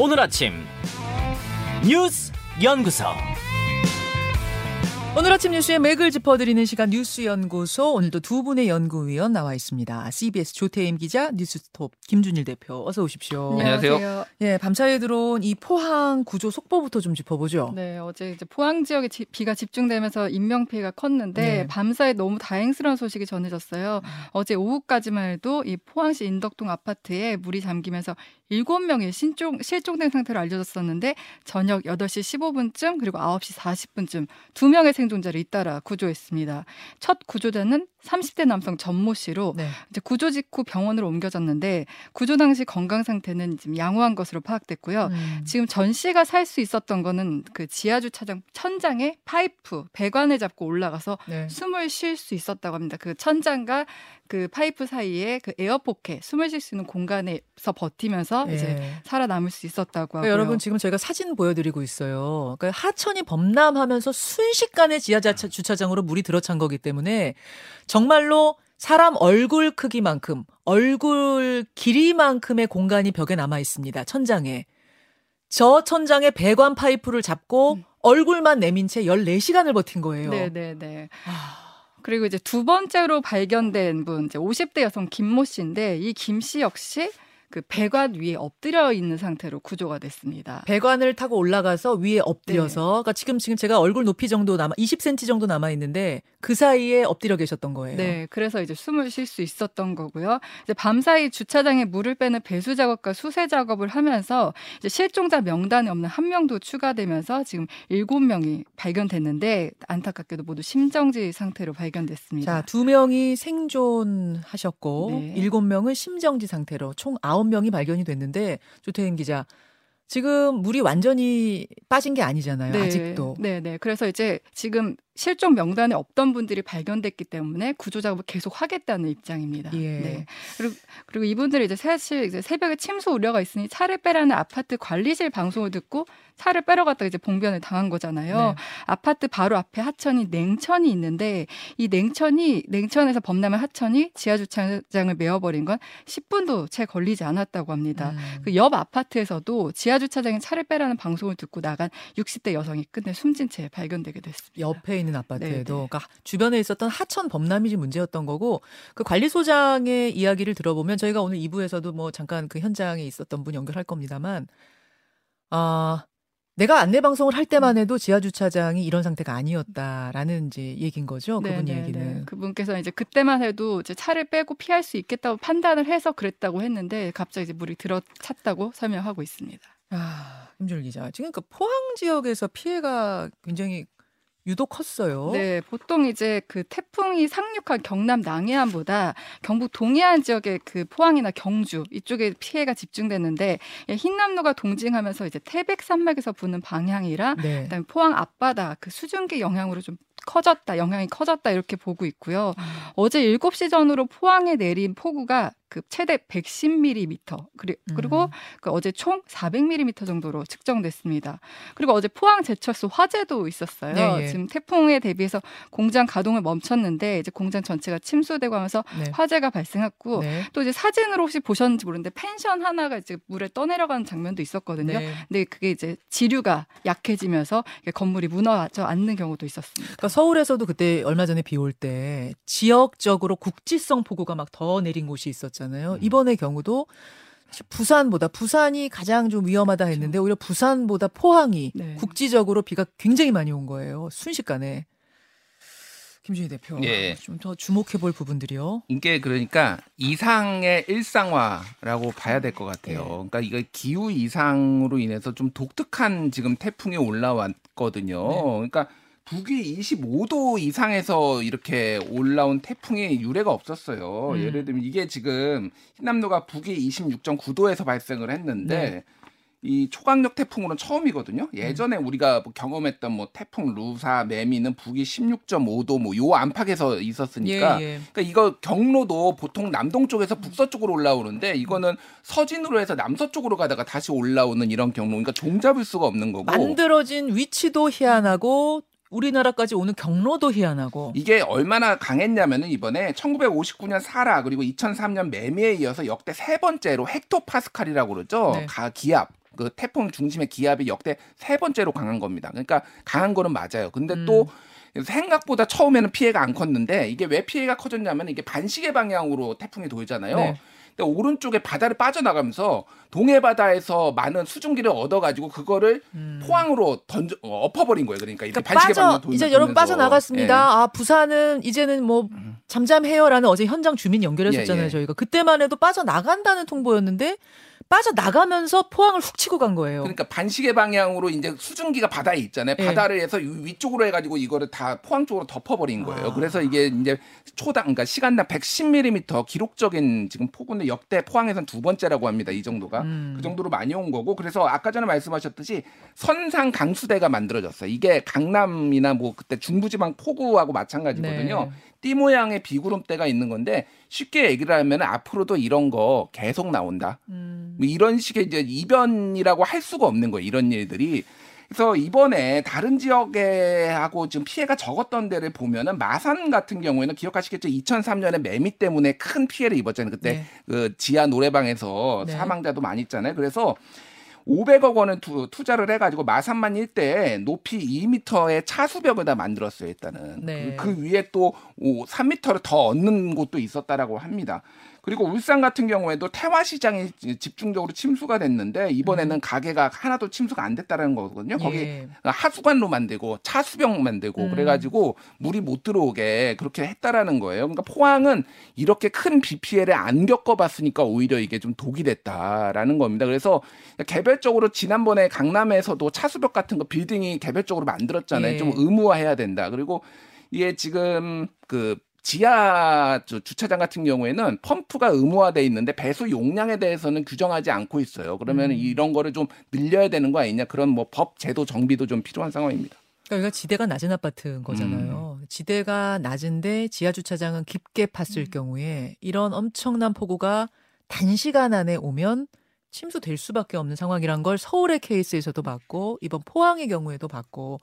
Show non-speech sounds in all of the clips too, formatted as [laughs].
오늘 아침 뉴스 연구소 오늘 아침 뉴스의 맥을 짚어드리는 시간 뉴스 연구소 오늘도 두 분의 연구위원 나와 있습니다. CBS 조태임 기자, 뉴스톱 김준일 대표 어서 오십시오. 안녕하세요. 예, 밤사이에 들어온 이 포항 구조 속보부터 좀 짚어보죠. 네, 어제 이제 포항 지역에 지, 비가 집중되면서 인명 피해가 컸는데 네. 밤사이 너무 다행스러운 소식이 전해졌어요. 음. 어제 오후까지만 해도 이 포항시 인덕동 아파트에 물이 잠기면서 7명이 신종, 실종된 상태로 알려졌었는데 저녁 8시 15분쯤 그리고 9시 40분쯤 두 명의 생존자를 잇따라 구조했습니다. 첫 구조자는 30대 남성 전모 씨로 네. 이제 구조 직후 병원으로 옮겨졌는데 구조 당시 건강 상태는 지금 양호한 것으로 파악됐고요. 음. 지금 전 씨가 살 수 있었던 거는 그 지하 주차장 천장에 파이프 배관을 잡고 올라가서 네. 숨을 쉴 수 있었다고 합니다. 그 천장과 그 파이프 사이에 그 에어포켓 숨을 쉴 수 있는 공간에서 버티면서 예. 이제 살아남을 수 있었다고 하고요. 그러니까 여러분 지금 저희가 사진 보여드리고 있어요. 그러니까 하천이 범람하면서 순식간에 지하 주차장으로 물이 들어찬 거기 때문에 정말로 사람 얼굴 크기만큼 얼굴 길이만큼의 공간이 벽에 남아 있습니다. 천장에. 저 천장에 배관 파이프를 잡고 음. 얼굴만 내민 채 14시간을 버틴 거예요. 네, 네, 네. 아, 그리고 이제 두 번째로 발견된 분 이제 50대 여성 김모 씨인데 이 김 씨 역시 그 배관 위에 엎드려 있는 상태로 구조가 됐습니다. 배관을 타고 올라가서 위에 엎드려서 네. 그러니까 지금 지금 제가 얼굴 높이 정도 남아 20cm 정도 남아 있는데 그 사이에 엎드려 계셨던 거예요. 네, 그래서 이제 숨을 쉴 수 있었던 거고요. 이제 밤사이 주차장에 물을 빼는 배수 작업과 수세 작업을 하면서 이제 실종자 명단에 없는 한 명도 추가되면서 지금 일곱 명이 발견됐는데 안타깝게도 모두 심정지 상태로 발견됐습니다. 자, 두 명이 생존하셨고 네. 일곱 명은 심정지 상태로 총 아홉 명이 발견이 됐는데 조태임 기자 지금 물이 완전히 빠진 게 아니잖아요. 아직도. 네, 네. 그래서 이제 지금 실종 명단에 없던 분들이 발견됐기 때문에 구조 작업을 계속 하겠다는 입장입니다. 예. 네. 그리고 그리고 이분들이 이제 사실 이제 새벽에 침수 우려가 있으니 차를 빼라는 아파트 관리실 방송을 듣고 차를 빼러 갔다가 이제 봉변을 당한 거잖아요. 네. 아파트 바로 앞에 하천이 냉천이 있는데 이 냉천이 냉천에서 범람한 하천이 지하 주차장을 메워버린 건 10분도 채 걸리지 않았다고 합니다. 음. 그옆 아파트에서도 지하 주차장에 차를 빼라는 방송을 듣고 나간 60대 여성이 끝내 숨진 채 발견되게 됐습니다. 옆에 있는 아파트에도 네, 네. 그러니까 주변에 있었던 하천 범람이 문제였던 거고 그 관리소장의 이야기를 들어보면 저희가 오늘 2부에서도 뭐 잠깐 그 현장에 있었던 분 연결할 겁니다만 아 내가 안내 방송을 할 때만 해도 지하 주차장이 이런 상태가 아니었다라는 이제 얘기인 거죠. 그분 네, 네, 얘기는. 네. 그분께서 이제 그때만 해도 이제 차를 빼고 피할 수 있겠다고 판단을 해서 그랬다고 했는데 갑자기 이제 물이 들어찼다고 설명하고 있습니다. 아, 김준일 기자. 지금 그 포항 지역에서 피해가 굉장히 유독 컸어요. 네, 보통 이제 그 태풍이 상륙한 경남 남해안보다 경북 동해안 지역의 그 포항이나 경주 이쪽에 피해가 집중됐는데 예, 흰남노가 동징하면서 이제 태백 산맥에서 부는 방향이라 네. 그다음에 포항 앞바다 그 수증기 영향으로 좀 커졌다, 영향이 커졌다 이렇게 보고 있고요. 어제 7시 전후로 포항에 내린 폭우가 그 최대 110mm 그리- 그리고 음. 그 어제 총 400mm 정도로 측정됐습니다. 그리고 어제 포항 제철소 화재도 있었어요. 네, 예. 지금 태풍에 대비해서 공장 가동을 멈췄는데 이제 공장 전체가 침수되고 하면서 네. 화재가 발생했고 네. 또 이제 사진으로 혹시 보셨는지 모르는데 펜션 하나가 이제 물에 떠내려가는 장면도 있었거든요. 네. 근데 그게 이제 지류가 약해지면서 건물이 무너져 앉는 경우도 있었습니다. 그러니까 서울에서도 그때 얼마 전에 비 올 때 지역적으로 국지성 폭우가 막 더 내린 곳이 있었 잖아요. 음. 이번의 경우도 부산보다 부산이 가장 좀 위험하다 했는데 오히려 부산보다 포항이 네. 국지적으로 비가 굉장히 많이 온 거예요. 순식간에. 김준희 대표 예. 좀더 주목해 볼 부분들이요. 이게 그러니까 이상의 일상화라고 봐야 될것 예. 같아요. 그러니까 이거 기후 이상으로 인해서 좀 독특한 지금 태풍이 올라왔거든요. 네. 그러니까 북위 25도 이상에서 이렇게 올라온 태풍이 유례가 없었어요. 음. 예를 들면 이게 지금 흰남노가 북위 26.9도에서 발생을 했는데 네. 이 초강력 태풍으로는 처음이거든요. 음. 예전에 우리가 뭐 경험했던 뭐 태풍 루사, 매미는 북위 16.5도 뭐 요 안팎에서 있었으니까 예, 예. 그러니까 이거 경로도 보통 남동쪽에서 북서쪽으로 올라오는데 이거는 서진으로 해서 남서쪽으로 가다가 다시 올라오는 이런 경로. 그러니까 종잡을 수가 없는 거고. 만들어진 위치도 희한하고 우리나라까지 오는 경로도 희한하고. 이게 얼마나 강했냐면은 이번에 1959년 사라 그리고 2003년 매미에 이어서 역대 세 번째로 헥토파스칼이라고 그러죠. 네. 가 기압. 그 태풍 중심의 기압이 역대 세 번째로 강한 겁니다. 그러니까 강한 거는 맞아요. 근데 음. 또 생각보다 처음에는 피해가 안 컸는데 이게 왜 피해가 커졌냐면 이게 반시계 방향으로 태풍이 돌잖아요. 네. 오른쪽에 바다를 빠져나가면서 동해 바다에서 많은 수증기를 얻어가지고 그거를 포항으로 던져 어, 엎어버린 거예요. 그러니까 음. 그러니까 빠져 돌면서 이제 여러분 예. 빠져나갔습니다. 아 부산은 이제는 뭐 잠잠해요라는 어제 현장 주민 연결했었잖아요. 예, 예. 저희가 그때만 해도 빠져나간다는 통보였는데 빠져나가면서 포항을 훅 치고 간 거예요. 그러니까 반시계 방향으로 이제 수증기가 바다에 있잖아요. 예. 바다를 해서 위- 위쪽으로 해가지고 이거를 다 포항 쪽으로 덮어버린 거예요. 아. 그래서 이게 이제 초당, 그러니까 시간당 110mm 기록적인 지금 폭우는 역대 포항에선 두 번째라고 합니다. 이 정도가 음. 그 정도로 많이 온 거고 그래서 아까 전에 말씀하셨듯이 선상 강수대가 만들어졌어요. 이게 강남이나 뭐 그때 중부지방 폭우하고 마찬가지거든요. 네. 띠 모양의 비구름대가 있는 건데 쉽게 얘기를 하면 앞으로도 이런 거 계속 나온다. 음. 뭐 이런 식의 이제 이변이라고 할 수가 없는 거예요. 이런 일들이. 그래서 이번에 다른 지역에 하고 지금 피해가 적었던 데를 보면은 마산 같은 경우에는 기억하시겠죠? 2003년에 매미 때문에 큰 피해를 입었잖아요. 그때 네. 그 지하 노래방에서 네. 사망자도 많이 있잖아요. 그래서 500억 원을 투, 투자를 해가지고 마산만 일대에 높이 2m의 차수벽을 다 만들었어요. 일단은 네. 그, 그 위에 또 3m를 더 얻는 곳도 있었다라고 합니다. 그리고 울산 같은 경우에도 태화시장이 집중적으로 침수가 됐는데 이번에는 가게가 하나도 침수가 안 됐다는 거거든요. 거기 예. 하수관로 만들고 차수벽 만들고 음. 그래가지고 물이 못 들어오게 그렇게 했다라는 거예요. 그러니까 포항은 이렇게 큰 비 피해를 안 겪어봤으니까 오히려 이게 좀 독이 됐다라는 겁니다. 그래서 개별적으로 지난번에 강남에서도 차수벽 같은 거 빌딩이 개별적으로 만들었잖아요. 예. 좀 의무화해야 된다. 그리고 이게 지금 그 지하 저 주차장 같은 경우에는 펌프가 의무화돼 있는데 배수 용량에 대해서는 규정하지 않고 있어요. 그러면 음. 이런 거를 좀 늘려야 되는 거 아니냐 그런 뭐 법 제도 정비도 좀 필요한 상황입니다. 그러니까 여기가 지대가 낮은 아파트인 거잖아요. 지대가 낮은데 지하 주차장은 깊게 팠을 경우에 이런 엄청난 폭우가 단시간 안에 오면 침수될 수밖에 없는 상황이란 걸 서울의 케이스에서도 봤고 이번 포항의 경우에도 봤고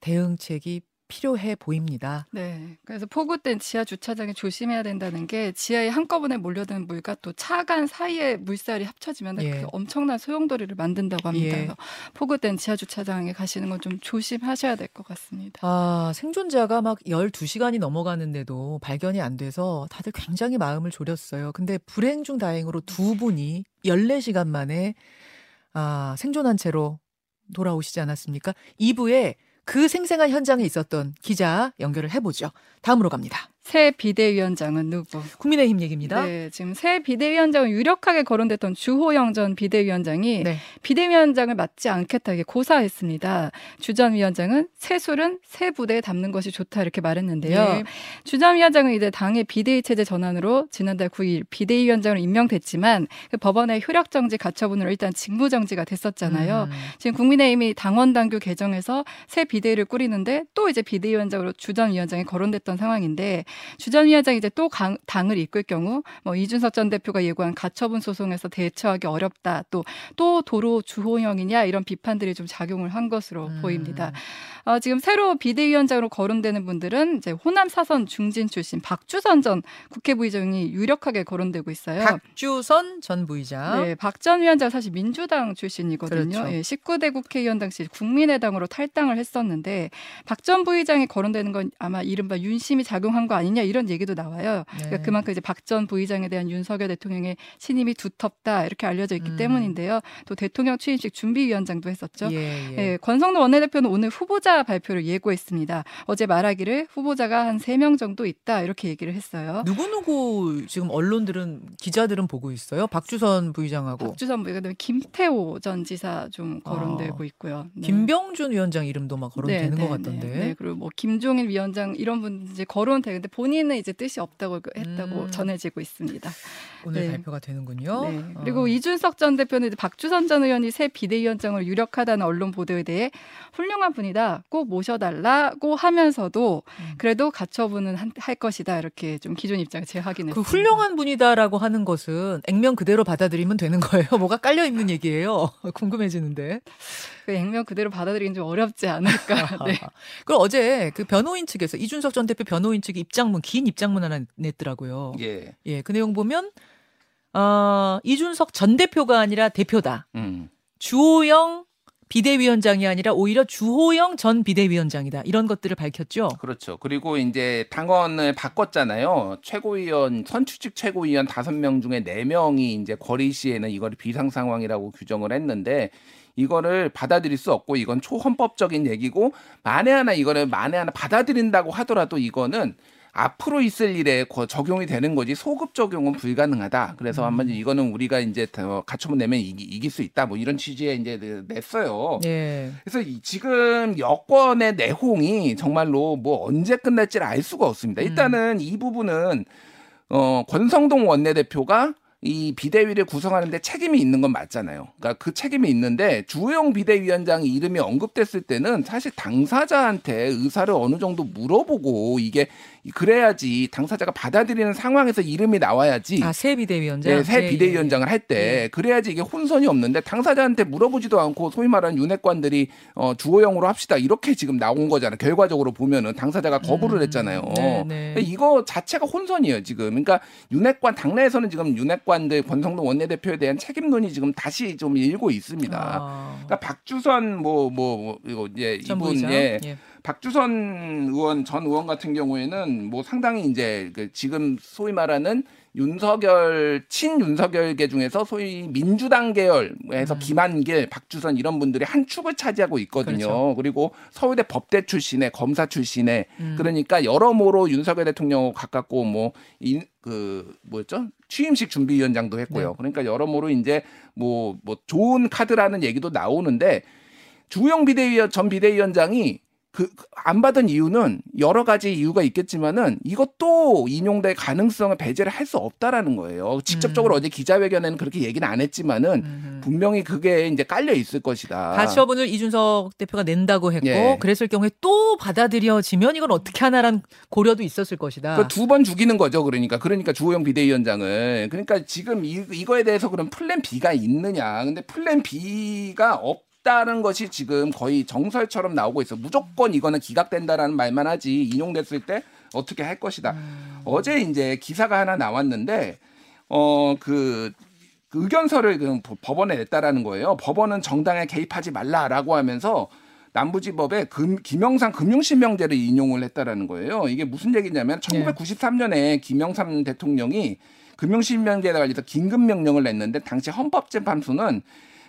대응책이 필요해 보입니다. 네. 그래서 폭우 땐 지하 주차장에 조심해야 된다는 게 지하에 한꺼번에 몰려드는 물과 또 차간 사이에 물살이 합쳐지면 예. 그 엄청난 소용돌이를 만든다고 합니다. 예. 폭우 땐 지하 주차장에 가시는 건 좀 조심하셔야 될 것 같습니다. 아, 생존자가 막 12시간이 넘어가는데도 발견이 안 돼서 다들 굉장히 마음을 졸였어요. 근데 불행 중 다행으로 두 분이 14시간 만에 아, 생존한 채로 돌아오시지 않았습니까? 2부에 그 생생한 현장에 있었던 기자 연결을 해보죠. 다음으로 갑니다. 새 비대위원장은 누구? 국민의힘 얘기입니다. 네, 지금 새 비대위원장을 유력하게 거론됐던 주호영 전 비대위원장이 네. 비대위원장을 맡지 않겠다 이게 고사했습니다. 주 전 위원장은 새 술은 새 부대에 담는 것이 좋다 이렇게 말했는데요. 예. 주전 위원장은 이제 당의 비대위 체제 전환으로 지난달 9일 비대위원장으로 임명됐지만 그 법원의 효력 정지 가처분으로 일단 직무 정지가 됐었잖아요. 음. 지금 국민의힘이 당원 당규 개정해서 새 비대위를 꾸리는데 또 이제 비대위원장으로 주 전 위원장이 거론됐던 상황인데 주 전 위원장이 이제 또 강- 당을 이끌 경우 뭐 이준석 전 대표가 예고한 가처분 소송에서 대처하기 어렵다 또 또 도로 주호영이냐 이런 비판들이 좀 작용을 한 것으로 음. 보입니다. 어, 지금 새로 비대위원장으로 거론되는 분들은 이제 호남 사선 중진 출신 박주선 전 국회 부의장이 유력하게 거론되고 있어요. 박주선 전 부의장. 네, 박 전 위원장 사실 민주당 출신이거든요. 그렇죠. 예, 19대 국회의원 당시 국민의당으로 탈당을 했었는데 박 전 부의장이 거론되는 건 아마 이른바 윤심이 작용한 거 아니 냐 이런 얘기도 나와요. 네. 그러니까 그만큼 이제 박 전 부의장에 대한 윤석열 대통령의 신임이 두텁다 이렇게 알려져 있기 음. 때문인데요. 또 대통령 취임식 준비위원장도 했었죠. 예, 예. 예, 권성동 원내대표는 오늘 후보자 발표를 예고했습니다. 어제 말하기를 후보자가 한 세 명 정도 있다 이렇게 얘기를 했어요. 누구 누구 지금 언론들은 기자들은 보고 있어요. 박주선 부의장하고 박주선 부의장 그다음에 김태호 전 지사 좀 거론되고 있고요. 네. 김병준 위원장 이름도 막 거론되는 네, 것 네, 같던데. 네, 네. 그리고 뭐 김종인 위원장 이런 분 이제 거론되는데 본인은 이제 뜻이 없다고 했다고 음. 전해지고 있습니다. 오늘 네. 발표가 되는군요. 네. 어. 그리고 이준석 전 대표는 박주선 전 의원이 새 비대위원장으로 유력하다는 언론 보도에 대해 훌륭한 분이다. 꼭 모셔달라고 하면서도 음. 그래도 가처분은 한- 할 것이다. 이렇게 좀 기존 입장을 그 재확인했습니다. 훌륭한 분이다라고 하는 것은 액면 그대로 받아들이면 되는 거예요. [laughs] 뭐가 깔려 있는 얘기예요. 궁금해지는데. 그 액면 그대로 받아들이긴 좀 어렵지 않을까. [laughs] 네. 그리고 어제 그 변호인 측에서 이준석 전 대표 변호인 측이 입장문 긴 입장문 하나 냈더라고요. 예. 예, 그 내용 보면 어, 이준석 전 대표가 아니라 대표다. 음. 주호영 비대위원장이 아니라 오히려 주호영 전 비대위원장이다. 이런 것들을 밝혔죠. 그렇죠. 그리고 이제 당원을 바꿨잖아요. 최고위원 선출직 최고위원 다섯 명 중에 네 명이 이제 거리 시에는 이걸 비상 상황이라고 규정을 했는데 이거를 받아들일 수 없고 이건 초헌법적인 얘기고 만에 하나 이거를 만에 하나 받아들인다고 하더라도 이거는 앞으로 있을 일에 거- 적용이 되는 거지 소급 적용은 불가능하다. 그래서 한번 이거는 우리가 이제 더 갖춰만 내면 이기, 이길 수 있다. 뭐 이런 취지에 이제 냈어요. 예. 그래서 이- 지금 여권의 내홍이 정말로 뭐 언제 끝날지를 알 수가 없습니다. 일단은 이 부분은 어 권성동 원내대표가 이 비대위를 구성하는데 책임이 있는 건 맞잖아요. 그러니까 그 책임이 있는데 주호영 비대위원장이 이름이 언급됐을 때는 사실 당사자한테 의사를 어느 정도 물어보고 이게 그래야지 당사자가 받아들이는 상황에서 이름이 나와야지 아, 새 비대위원장. 네, 새 예, 비대위원장을 할 때 그래야지 이게 혼선이 없는데 당사자한테 물어보지도 않고 소위 말하는 윤핵관들이 어, 주호영으로 합시다 이렇게 지금 나온 거잖아요. 결과적으로 보면은 당사자가 거부를 음, 했잖아요. 네, 네. 근데 이거 자체가 혼선이에요 지금. 그러니까 윤핵관 당내에서는 지금 윤핵관들 권성동 원내대표에 대한 책임론이 지금 다시 좀 일고 있습니다. 아. 그러니까 박주선 뭐뭐 뭐, 이거 이제 전 이분. 예. 예. 박주선 의원 전 의원 같은 경우에는 뭐 상당히 이제 그 지금 소위 말하는 윤석열 친 윤석열계 중에서 소위 민주당 계열에서 음. 김한길, 박주선 이런 분들이 한 축을 차지하고 있거든요. 그렇죠. 그리고 서울대 법대 출신의 검사 출신의 음. 그러니까 여러모로 윤석열 대통령 가깝고 뭐그 뭐였죠 취임식 준비위원장도 했고요. 네. 그러니까 여러모로 이제 뭐뭐 좋은 카드라는 얘기도 나오는데 주영 비대위원 전 비대위원장이 그 안 받은 이유는 여러 가지 이유가 있겠지만은 이것도 인용될 가능성을 배제를 할 수 없다라는 거예요. 직접적으로 음. 어제 기자회견에는 그렇게 얘기는 안 했지만은 음. 분명히 그게 이제 깔려 있을 것이다. 가처분을 이준석 대표가 낸다고 했고 예. 그랬을 경우에 또 받아들여지면 이건 어떻게 하나란 고려도 있었을 것이다. 두번 죽이는 거죠. 그러니까 그러니까 주호영 비대위원장을 그러니까 지금 이, 이거에 대해서 그럼 플랜 B가 있느냐? 근데 플랜 B가 없 다는 것이 지금 거의 정설처럼 나오고 있어. 무조건 이거는 기각된다라는 말만 하지 인용됐을 때 어떻게 할 것이다. 음. 어제 이제 기사가 하나 나왔는데 어그 의견서를 그 법원에 냈다라는 거예요. 법원은 정당에 개입하지 말라라고 하면서 남부지법에 금, 김영삼 금융실명제를 인용을 했다라는 거예요. 이게 무슨 얘기냐면 네. 1993년에 김영삼 대통령이 금융실명제에 관해서 긴급명령을 냈는데 당시 헌법재판소는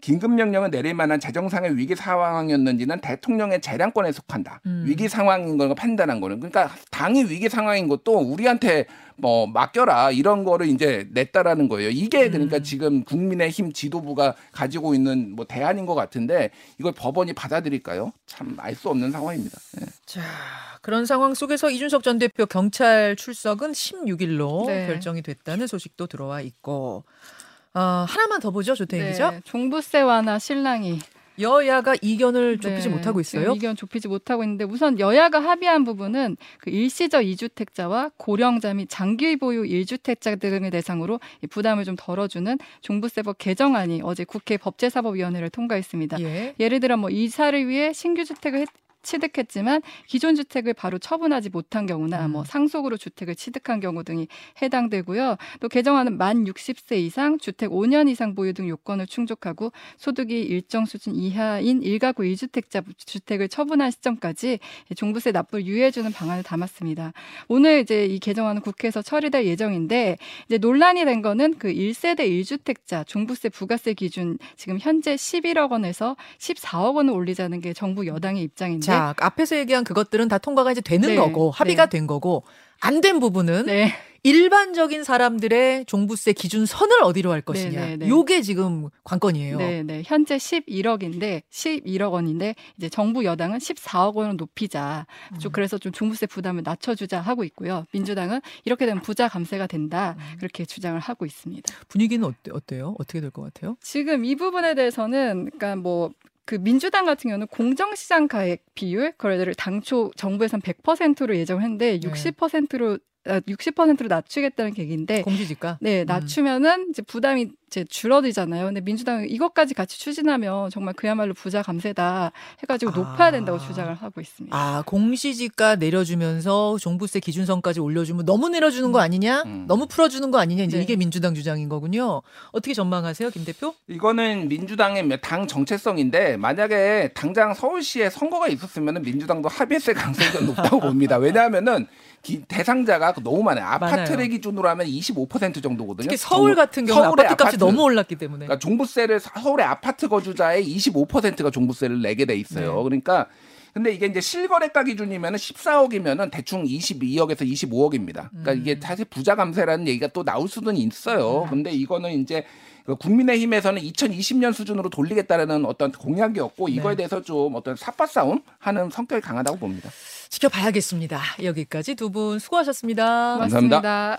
긴급명령을 내릴 만한 재정상의 위기 상황이었는지는 대통령의 재량권에 속한다. 음. 위기 상황인 걸 판단한 거는 그러니까 당이 위기 상황인 것도 우리한테 뭐 맡겨라 이런 거를 이제 냈다라는 거예요. 이게 그러니까 음. 지금 국민의힘 지도부가 가지고 있는 뭐 대안인 것 같은데 이걸 법원이 받아들일까요? 참 알 수 없는 상황입니다. 예. 자, 그런 상황 속에서 이준석 전 대표 경찰 출석은 16일로 네. 결정이 됐다는 소식도 들어와 있고. 어, 하나만 더 보죠, 조태인 기자. 네, 종부세 완화 신랑이 여야가 이견을 좁히지 네, 못하고 있어요. 이견 좁히지 못하고 있는데 우선 여야가 합의한 부분은 그 일시적 이주택자와 고령자 및 장기 보유 일주택자 등을 대상으로 이 부담을 좀 덜어주는 종부세법 개정안이 어제 국회 법제사법위원회를 통과했습니다. 예. 예를 들어 뭐 이사를 위해 신규 주택을 했- 취득했지만 기존 주택을 바로 처분하지 못한 경우나 음. 뭐 상속으로 주택을 취득한 경우 등이 해당되고요. 또 개정안은 만 60세 이상 주택 5년 이상 보유 등 요건을 충족하고 소득이 일정 수준 이하인 일가구 1주택자 주택을 처분한 시점까지 종부세 납부를 유예해주는 방안을 담았습니다. 오늘 이제 이 개정안은 국회에서 처리될 예정인데 이제 논란이 된 거는 그 1세대 1주택자 종부세 부가세 기준 지금 현재 11억 원에서 14억 원을 올리자는 게 정부 여당의 입장인데 자, 앞에서 얘기한 그것들은 다 통과가 이제 되는 네, 거고 합의가 네. 된 거고 안 된 부분은 네. 일반적인 사람들의 종부세 기준 선을 어디로 할 것이냐. 네, 네. 요게 지금 관건이에요. 네, 네. 현재 11억인데 11억 원인데 이제 정부 여당은 14억 원을 높이자. 음. 좀 그래서 좀 종부세 부담을 낮춰주자 하고 있고요. 민주당은 이렇게 되면 부자 감세가 된다. 음. 그렇게 주장을 하고 있습니다. 분위기는 어때, 어때요? 어떻게 될 것 같아요? 지금 이 부분에 대해서는 그러니까 뭐 그 민주당 같은 경우는 공정시장 가액 비율 그거를 당초 정부에선 100%로 예정했는데 네. 60%로 아, 60%로 낮추겠다는 계기인데 공시지가. 네, 낮추면은 이제 부담이 이제 줄어들잖아요. 근데 민주당은 이것까지 같이 추진하면 정말 그야말로 부자 감세다 해가지고 아. 높여야 된다고 주장을 하고 있습니다. 아, 공시지가 내려주면서 종부세 기준선까지 올려주면 너무 내려주는 거 아니냐? 음. 너무 풀어주는 거 아니냐? 이제 네. 이게 민주당 주장인 거군요. 어떻게 전망하세요, 김 대표? 이거는 민주당의 당 정체성인데 만약에 당장 서울시에 선거가 있었으면 민주당도 합의세 가능성이 좀 [laughs] 높다고 봅니다. 왜냐하면은 기- 대상자가 너무 많아요. 아파트를 많아요. 기준으로 하면 25% 정도거든요. 특히 서울 같은 경우 아파트 값이. 너무 올랐기 때문에. 그러니까 종부세를 서- 서울의 아파트 거주자의 25%가 종부세를 내게 돼 있어요. 네. 그러니까 근데 이게 이제 실거래가 기준이면은 14억이면은 대충 22억에서 25억입니다. 그러니까 이게 음. 사실 부자 감세라는 얘기가 또 나올 수는 있어요. 근데 이거는 이제 그 국민의힘에서는 2020년 수준으로 돌리겠다라는 어떤 공약이었고 이거에 네. 대해서 좀 어떤 삿바 싸움 하는 성격이 강하다고 봅니다. 지켜봐야겠습니다. 여기까지 두 분 수고하셨습니다. 감사합니다.